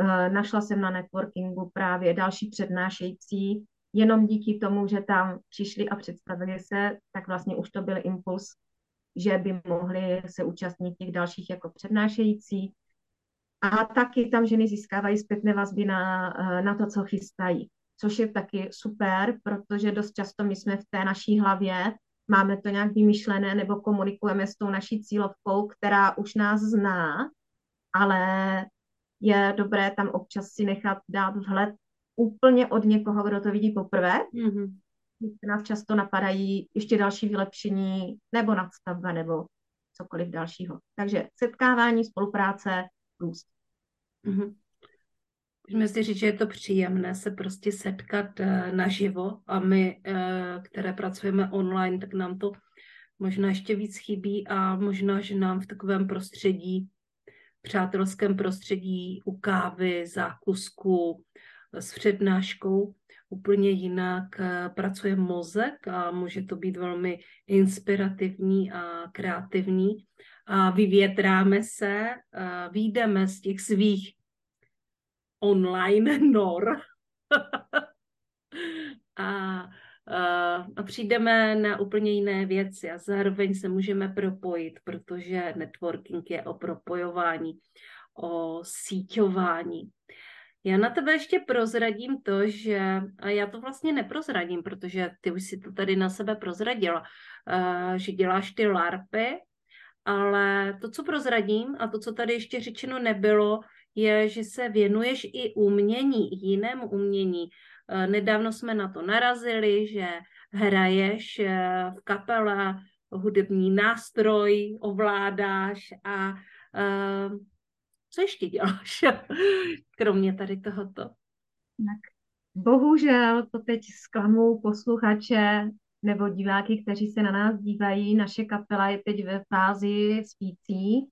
Uh, našla jsem na networkingu právě další přednášející. Jenom díky tomu, že tam přišli a představili se, tak vlastně už to byl impuls, že by mohli se účastnit těch dalších jako přednášející. A taky tam ženy získávají zpětné vazby na, eh, na to, co chystají, což je taky super, protože dost často my jsme v té naší hlavě máme to nějak vymyšlené nebo komunikujeme s tou naší cílovkou, která už nás zná, ale je dobré tam občas si nechat dát vhled úplně od někoho, kdo to vidí poprvé. Mm-hmm. Nás často napadají ještě další vylepšení nebo nadstavba nebo cokoliv dalšího. Takže setkávání, spolupráce, růst. Mm-hmm. Můžeme si říct, že je to příjemné se prostě setkat uh, naživo a my, uh, které pracujeme online, tak nám to možná ještě víc chybí a možná, že nám v takovém prostředí, přátelském prostředí u kávy, zákusku, s přednáškou úplně jinak pracuje mozek a může to být velmi inspirativní a kreativní. A vyvětráme se, výjdeme z těch svých online nor. a, a přijdeme na úplně jiné věci a zároveň se můžeme propojit, protože networking je o propojování, o síťování. Já na tebe ještě prozradím to, že, a já to vlastně neprozradím, protože ty už si to tady na sebe prozradila, že děláš ty larpy, ale to, co prozradím a to, co tady ještě řečeno nebylo, je, že se věnuješ i umění, jinému umění. Eh, nedávno jsme na to narazili, že hraješ eh, v kapele hudební nástroj, ovládáš a co ještě děláš, kromě tady tohoto? Tak, bohužel to teď zklamu posluchače nebo diváky, kteří se na nás dívají. Naše kapela je teď ve fázi spící,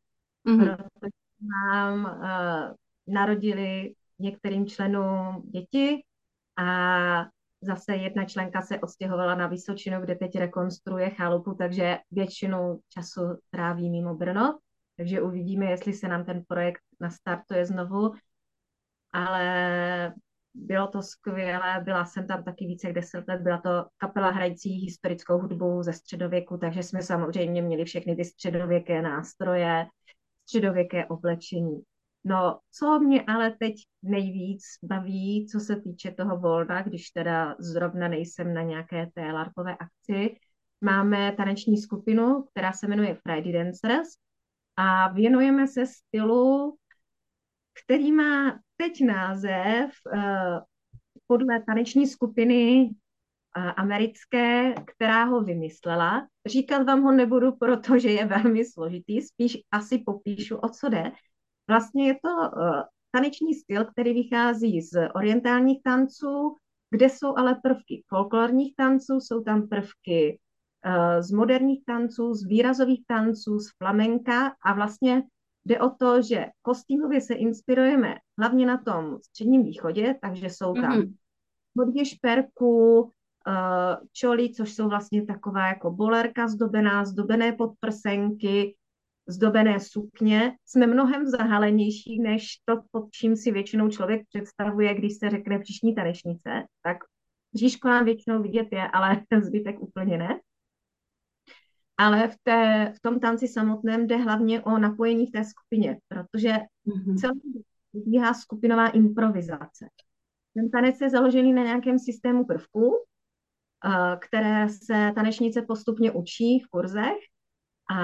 mm-hmm. protože nám uh, narodili některým členům děti a zase jedna členka se odstěhovala na Vysočinu, kde teď rekonstruuje chalupu, takže většinu času tráví mimo Brno. Takže uvidíme, jestli se nám ten projekt nastartuje znovu. Ale bylo to skvělé, byla jsem tam taky více jak deset let, byla to kapela hrající historickou hudbu ze středověku, takže jsme samozřejmě měli všechny ty středověké nástroje, středověké oblečení. No, co mě ale teď nejvíc baví, co se týče toho Volda, když teda zrovna nejsem na nějaké té larpové akci, máme taneční skupinu, která se jmenuje Friday Dancers a věnujeme se stylu, který má teď název uh, podle taneční skupiny americké, která ho vymyslela. Říkat vám ho nebudu, protože je velmi složitý, spíš asi popíšu, o co jde. Vlastně je to uh, taneční styl, který vychází z orientálních tanců, kde jsou ale prvky folklorních tanců, jsou tam prvky z moderních tanců, z výrazových tanců, z flamenka a vlastně jde o to, že kostýmově se inspirujeme hlavně na tom středním východě, takže jsou tam mm-hmm. hodně šperků, uh, čoly, což jsou vlastně taková jako bolerka zdobená, zdobené podprsenky, zdobené sukně. Jsme mnohem zahalenější, než to, pod čím si většinou člověk představuje, když se řekne příšní tanečnice. Tak říšku nám většinou vidět je, ale zbytek úplně ne. Ale v, té, v tom tanci samotném jde hlavně o napojení v té skupině, protože mm-hmm. celý probíhá skupinová improvizace. Ten tanec je založený na nějakém systému prvků, které se tanečnice postupně učí v kurzech a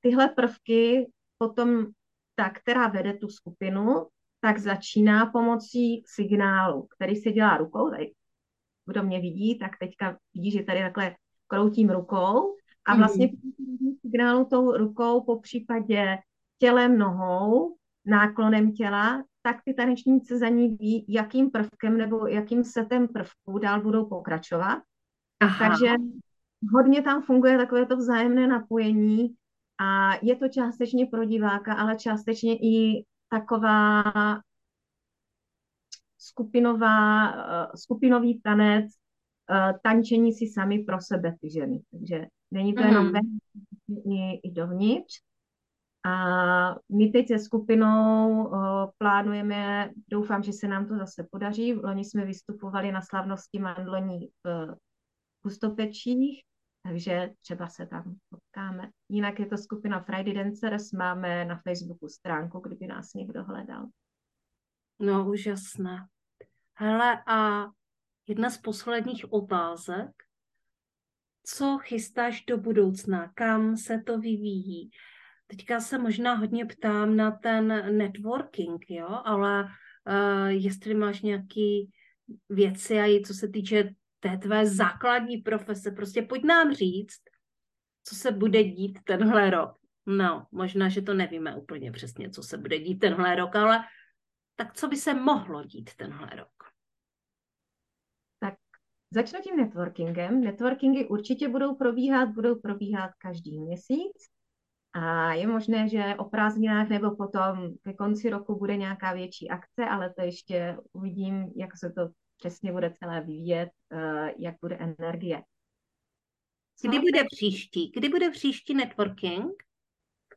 tyhle prvky potom ta, která vede tu skupinu, tak začíná pomocí signálu, který se dělá rukou. Tady, kdo mě vidí, tak teďka vidí, že tady takhle kroutím rukou a vlastně mm. signálu tou rukou, po případě tělem, nohou, náklonem těla, tak ty tanečníci za ní ví, jakým prvkem nebo jakým setem prvků dál budou pokračovat. Aha. Takže hodně tam funguje takové to vzájemné napojení a je to částečně pro diváka, ale částečně i taková skupinová, eh, skupinový tanec, eh, tančení si sami pro sebe ty ženy. Takže není to jenom ven, i, i dovnitř. A my teď se skupinou plánujeme, doufám, že se nám to zase podaří. Loni jsme vystupovali na slavnosti mandloní v Pustopečích, takže třeba se tam potkáme. Jinak je to skupina Friday Dancers, máme na Facebooku stránku, kdyby nás někdo hledal. No, úžasné. Hele, a jedna z posledních otázek. Co chystáš do budoucna? Kam se to vyvíjí? Teďka se možná hodně ptám na ten networking, jo, ale uh, jestli máš nějaký věci a co se týče té tvé základní profese. Prostě pojď nám říct, co se bude dít tenhle rok. No, možná, že to nevíme úplně přesně, co se bude dít tenhle rok, ale tak co by se mohlo dít tenhle rok? Začnu tím networkingem. Networkingy určitě budou probíhat, budou probíhat každý měsíc. A je možné, že o prázdninách nebo potom ke konci roku bude nějaká větší akce, ale to ještě uvidím, jak se to přesně bude celé vyvíjet, eh, jak bude energie. Kdy bude příští? Kdy bude příští networking?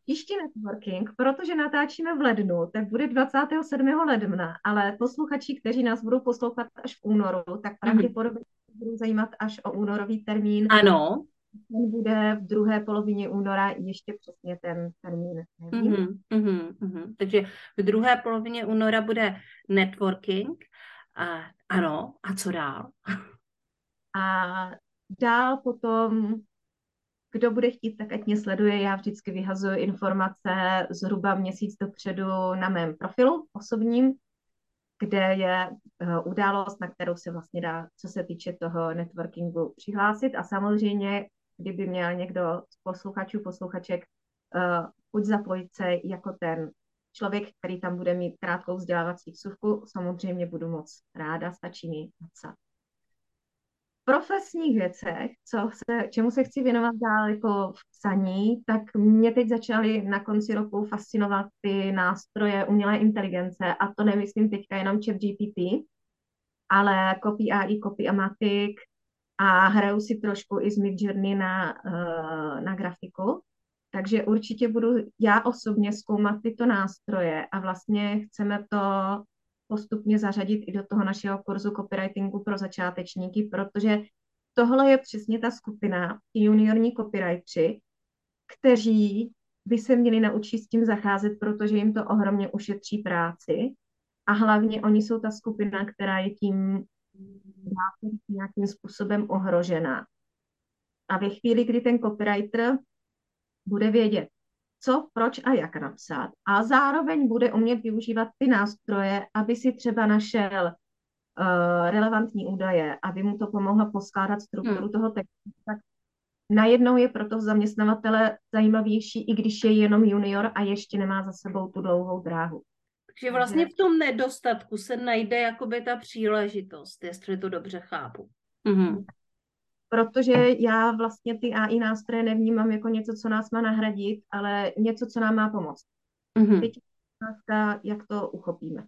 Příští networking, protože natáčíme v lednu, tak bude 27. ledna, ale posluchači, kteří nás budou poslouchat až v únoru, tak mhm. pravděpodobně mm-hmm. budou zajímat až o únorový termín. Ano. Ten bude v druhé polovině února ještě přesně ten termín. Mm-hmm, mm-hmm. Takže v druhé polovině února bude networking a, ano, a co dál? A dál potom, kdo bude chtít, tak ať mě sleduje. Já vždycky vyhazuji informace zhruba měsíc dopředu na mém profilu osobním, kde je uh, událost, na kterou se vlastně dá, co se týče toho networkingu, přihlásit. A samozřejmě, kdyby měl někdo z posluchačů, posluchaček, buď zapojit se jako ten člověk, který tam bude mít krátkou vzdělávací vsuvku, samozřejmě budu moc ráda, stačí mi napsat. Profesních věcech, co se, čemu se chci věnovat dál jako v psaní, tak mě teď začaly na konci roku fascinovat ty nástroje umělé inteligence a to nemyslím teďka jenom chat GPT, ale Copy AI, Copy Amatic a hraju si trošku i z Midjourney na, eh, na grafiku. Takže určitě budu já osobně zkoumat tyto nástroje a vlastně chceme to postupně zařadit i do toho našeho kurzu copywritingu pro začátečníky, protože tohle je přesně ta skupina, juniorní copywriteri, kteří by se měli naučit s tím zacházet, protože jim to ohromně ušetří práci. A hlavně oni jsou ta skupina, která je tím nějakým způsobem ohrožená. A ve chvíli, kdy ten copywriter bude vědět, co, proč a jak napsat. A zároveň bude umět využívat ty nástroje, aby si třeba našel uh, relevantní údaje, aby mu to pomohlo poskládat strukturu hmm. toho textu, tak najednou je pro toho zaměstnavatele zajímavější, i když je jenom junior a ještě nemá za sebou tu dlouhou dráhu. Takže vlastně v tom nedostatku se najde jakoby ta příležitost, jestli to dobře chápu. Mhm. Protože já vlastně ty AI nástroje nevnímám jako něco, co nás má nahradit, ale něco, co nám má pomoct. Mhm. Teď otázka, jak to uchopíme.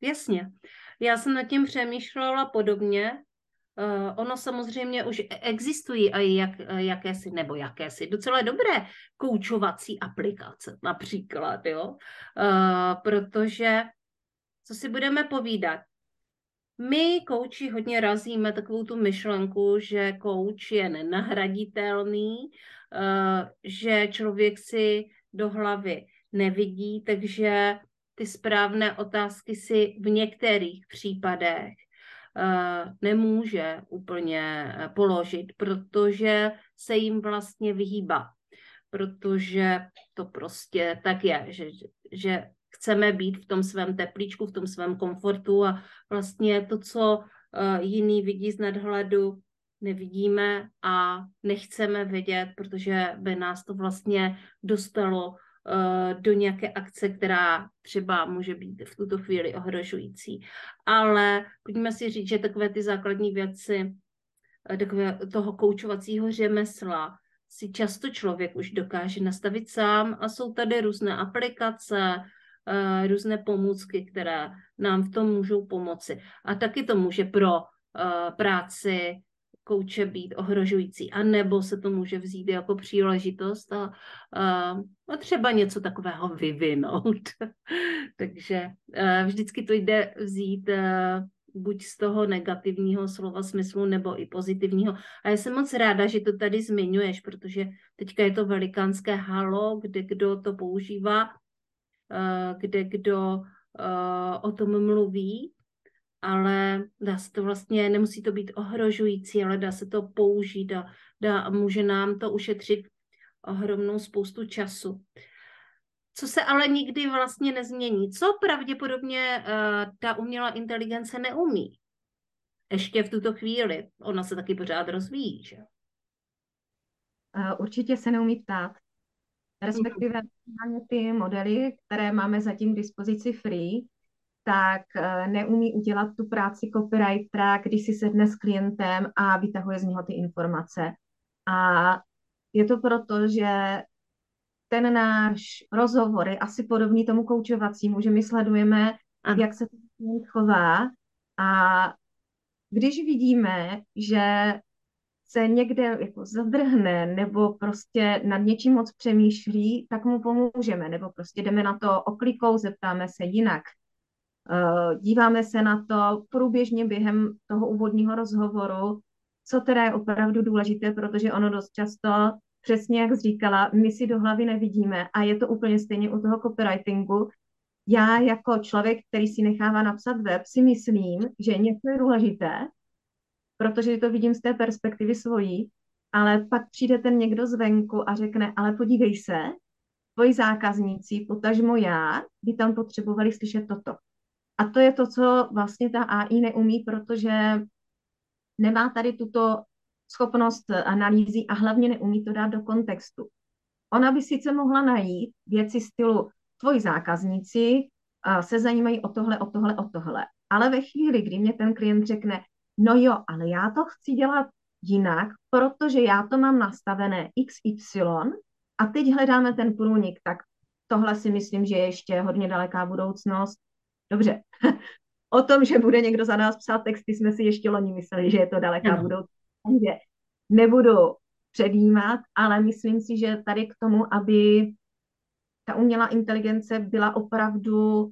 Jasně. Já jsem nad tím přemýšlela podobně. Uh, ono samozřejmě už existují i jak, jakési, nebo jakési docela dobré koučovací aplikace například, jo. Uh, protože, co si budeme povídat, my kouči hodně razíme takovou tu myšlenku, že kouč je nenahraditelný, uh, že člověk si do hlavy nevidí, takže ty správné otázky si v některých případech uh, nemůže úplně eh, položit, protože se jim vlastně vyhýbá. Protože to prostě tak je, že, že chceme být v tom svém teplíčku, v tom svém komfortu a vlastně to, co uh, jiný vidí z nadhledu, nevidíme a nechceme vidět, protože by nás to vlastně dostalo Eh, do nějaké akce, která třeba může být v tuto chvíli ohrožující. Ale pojďme si říct, že takové ty základní věci eh, takové toho koučovacího řemesla si často člověk už dokáže nastavit sám a jsou tady různé aplikace, eh, různé pomůcky, které nám v tom můžou pomoci. A taky to může pro práci kouče být ohrožující, a nebo se to může vzít jako příležitost a, a, a třeba něco takového vyvinout. Takže vždycky to jde vzít buď z toho negativního slova smyslu, nebo i pozitivního. A já jsem moc ráda, že to tady zmiňuješ, protože teďka je to velikánské halo, kde kdo to používá, kde kdo o tom mluví ale dá se to vlastně, nemusí to být ohrožující, ale dá se to použít a, dá, může nám to ušetřit ohromnou spoustu času. Co se ale nikdy vlastně nezmění? Co pravděpodobně uh, ta umělá inteligence neumí? Ještě v tuto chvíli. Ona se taky pořád rozvíjí, že? Určitě se neumí ptát. Respektive ty modely, které máme zatím k dispozici free, tak eh, neumí udělat tu práci copywritera, když si sedne s klientem a vytahuje z něho ty informace. A je to proto, že ten náš rozhovor je asi podobný tomu koučovacímu, že my sledujeme, ano. jak se ten klient chová a když vidíme, že se někde jako zadrhne nebo prostě nad něčím moc přemýšlí, tak mu pomůžeme, nebo prostě jdeme na to oklikou, zeptáme se jinak. Eh, díváme se na to průběžně během toho úvodního rozhovoru, co teda je opravdu důležité, protože ono dost často, přesně jak říkala, my si do hlavy nevidíme a je to úplně stejně u toho copywritingu. Já jako člověk, který si nechává napsat web, si myslím, že něco je důležité, protože to vidím z té perspektivy svojí, ale pak přijde ten někdo zvenku a řekne, ale podívej se, tvoji zákazníci, potažmo já, by tam potřebovali slyšet toto. A to je to, co vlastně ta AI neumí, protože nemá tady tuto schopnost analýzy a hlavně neumí to dát do kontextu. Ona by sice mohla najít věci stylu tvoji zákazníci se zajímají o tohle, o tohle, o tohle. Ale ve chvíli, kdy mě ten klient řekne, no jo, ale já to chci dělat jinak, protože já to mám nastavené XY a teď hledáme ten průnik, tak tohle si myslím, že je ještě hodně daleká budoucnost Dobře, o tom, že bude někdo za nás psát texty, jsme si ještě loni mysleli, že je to daleká no. budoucnost. Takže nebudu předjímat, ale myslím si, že tady k tomu, aby ta umělá inteligence byla opravdu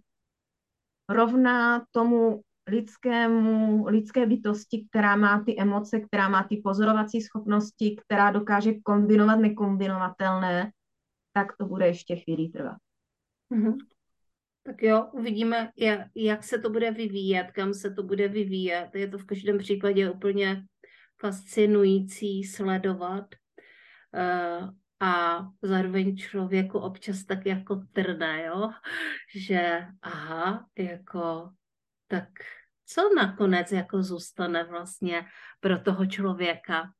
rovná tomu lidskému, lidské bytosti, která má ty emoce, která má ty pozorovací schopnosti, která dokáže kombinovat nekombinovatelné, tak to bude ještě chvíli trvat. Mm-hmm. Tak jo, uvidíme, jak, jak se to bude vyvíjet, kam se to bude vyvíjet. Je to v každém případě úplně fascinující sledovat. Uh, a zároveň člověku občas tak jako trne, jo? že aha, jako tak co nakonec jako zůstane vlastně pro toho člověka.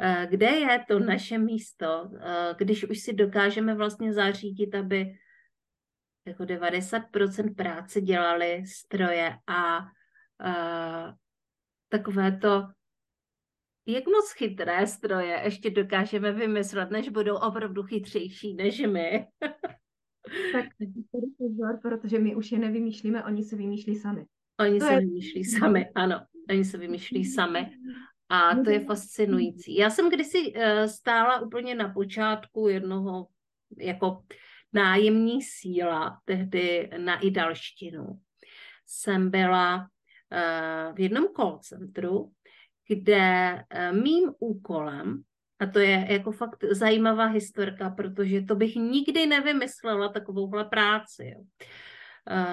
Eh, kde je to naše místo, eh, když už si dokážeme vlastně zařídit, aby jako 90% práce dělali stroje a uh, takové to, jak moc chytré stroje ještě dokážeme vymyslet, než budou opravdu chytřejší než my. tak tady pozor, protože my už je nevymýšlíme, oni se vymýšlí sami. Oni se vymýšlí sami, ano. Oni se vymýšlí sami. A to je fascinující. Já jsem kdysi uh, stála úplně na počátku jednoho jako nájemní síla, tehdy na idalštinu. Jsem byla uh, v jednom call centru, kde uh, mým úkolem, a to je jako fakt zajímavá historka, protože to bych nikdy nevymyslela takovouhle práci. Jo.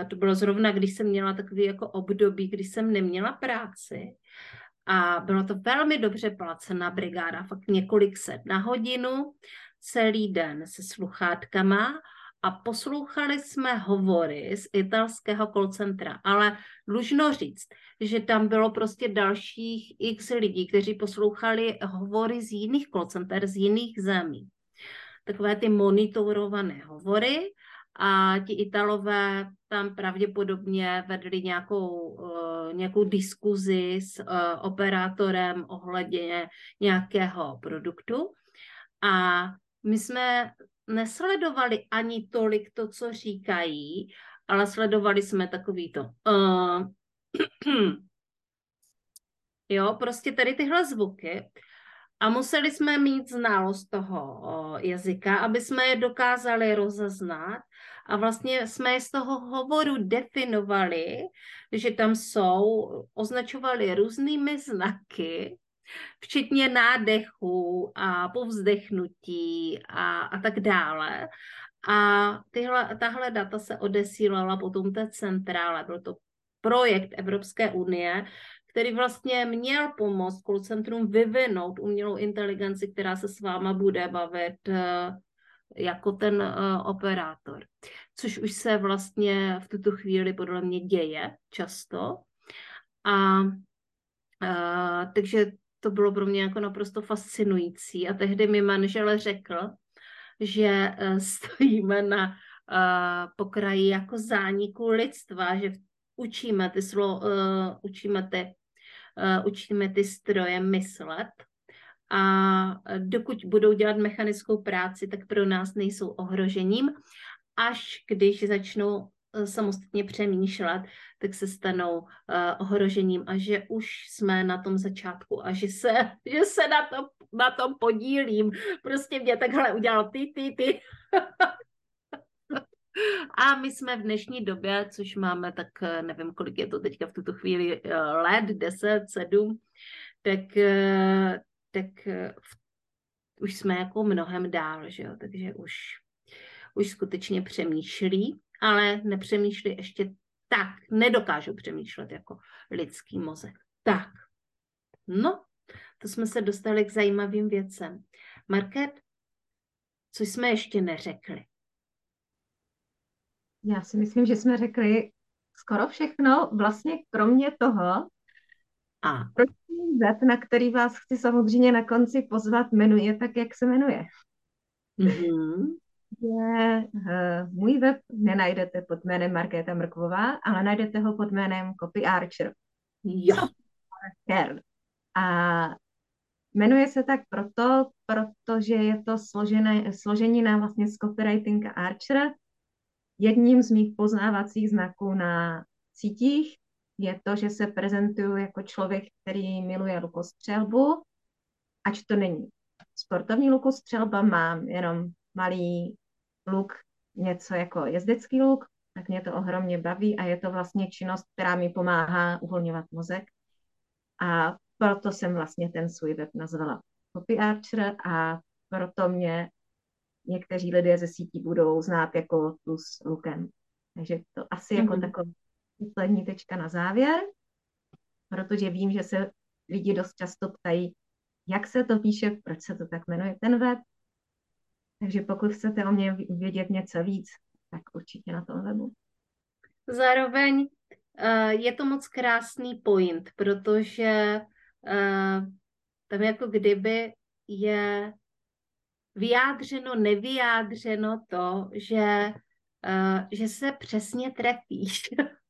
To bylo zrovna, když jsem měla takový jako období, kdy jsem neměla práci a bylo to velmi dobře placená brigáda, fakt několik set na hodinu, celý den se sluchátkama a poslouchali jsme hovory z italského call centra, ale dlužno říct, že tam bylo prostě dalších x lidí, kteří poslouchali hovory z jiných call center, z jiných zemí. Takové ty monitorované hovory a ti Italové tam pravděpodobně vedli nějakou, uh, nějakou diskuzi s uh, operátorem ohledně nějakého produktu a my jsme nesledovali ani tolik to, co říkají, ale sledovali jsme takový to. Uh, jo, prostě tady tyhle zvuky. A museli jsme mít znalost toho jazyka, aby jsme je dokázali rozeznat. A vlastně jsme je z toho hovoru definovali, že tam jsou, označovali různými znaky, včetně nádechu a povzdechnutí a, a tak dále. A tyhle, tahle data se odesílala potom té centrále. Byl to projekt Evropské unie, který vlastně měl pomoct call centrum vyvinout umělou inteligenci, která se s váma bude bavit eh, jako ten uh, operátor. Což už se vlastně v tuto chvíli podle mě děje často. A uh, takže to bylo pro mě jako naprosto fascinující. A tehdy mi manžel řekl, že uh, stojíme na uh, pokraji jako zániku lidstva, že učíme ty, slo, uh, učíme ty uh, učíme ty stroje myslet a dokud budou dělat mechanickou práci, tak pro nás nejsou ohrožením. Až když začnou eh, samostatně přemýšlet, tak se stanou uh, ohrožením a že už jsme na tom začátku a že se, že se na, to, na tom podílím. Prostě mě takhle udělal ty, ty, ty. A my jsme v dnešní době, což máme tak, nevím, kolik je to teďka v tuto chvíli let, 10, 7, tak, tak už jsme jako mnohem dál, že jo? takže už, už skutečně přemýšlí, ale nepřemýšlí ještě tak, nedokážou přemýšlet jako lidský mozek. Tak, no, to jsme se dostali k zajímavým věcem. Market, co jsme ještě neřekli? Já si myslím, že jsme řekli skoro všechno, vlastně kromě toho, a proč web, na který vás chci samozřejmě na konci pozvat, jmenuje tak, jak se jmenuje. Mm-hmm. Je, uh, můj web nenajdete pod jménem Markéta Mrkvová, ale najdete ho pod jménem Copy Archer. Jo. A jmenuje se tak proto, protože je to složené, složení na vlastně z copywriting Archer, Jedním z mých poznávacích znaků na sítích je to, že se prezentuju jako člověk, který miluje lukostřelbu, ač to není sportovní lukostřelba, mám jenom malý luk, něco jako jezdecký luk, tak mě to ohromně baví a je to vlastně činnost, která mi pomáhá uvolňovat mozek. A proto jsem vlastně ten svůj web nazvala Copy Archer a proto mě někteří lidé ze sítí budou znát jako plus lukem. Takže to asi mm-hmm. jako mhm. Poslední tečka na závěr, protože vím, že se lidi dost často ptají, jak se to píše, proč se to tak jmenuje ten web. Takže pokud chcete o mě vědět něco víc, tak určitě na tom webu. Zároveň uh, je to moc krásný point, protože uh, tam jako kdyby je vyjádřeno, nevyjádřeno to, že, uh, že se přesně trefíš.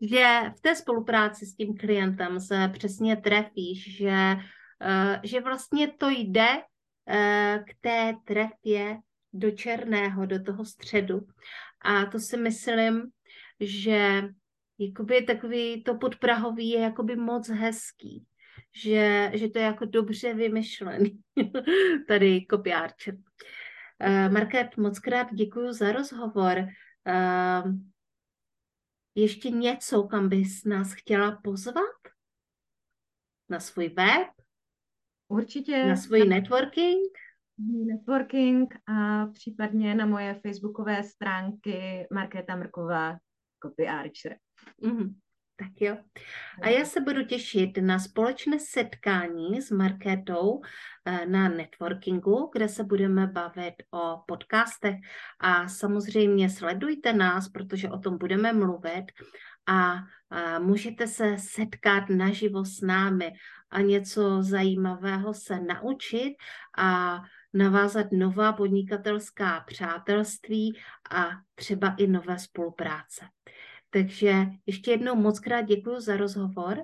že v té spolupráci s tím klientem se přesně trefíš, že, uh, že vlastně to jde uh, k té trefě do černého, do toho středu. A to si myslím, že jakoby takový to podprahový je jakoby moc hezký že, že to je jako dobře vymyšlený. Tady kopiárčer. Uh, Market, moc krát děkuji za rozhovor. Uh, ještě něco, kam bys nás chtěla pozvat? Na svůj web? Určitě. Na svůj networking? Networking a případně na moje facebookové stránky Markéta Mrková, Copy Archer. Mm-hmm. Tak jo. A já se budu těšit na společné setkání s Markétou eh, na networkingu, kde se budeme bavit o podcastech. A samozřejmě sledujte nás, protože o tom budeme mluvit a můžete se setkat naživo s námi a něco zajímavého se naučit a navázat nová podnikatelská přátelství a třeba i nové spolupráce. Takže ještě jednou moc krát děkuji za rozhovor.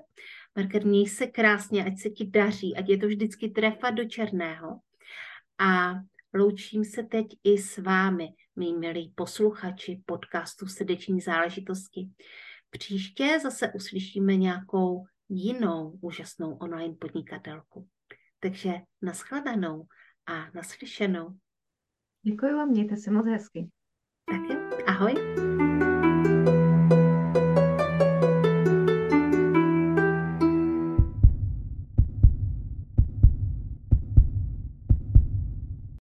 Marker, měj se krásně, ať se ti daří, ať je to vždycky trefa do černého. A loučím se teď i s vámi, mý milí posluchači podcastu Srdeční záležitosti. Příště zase uslyšíme nějakou jinou úžasnou online podnikatelku. Takže naschledanou a naslyšenou. Děkuji vám, mějte se moc hezky. Tak jo, ahoj.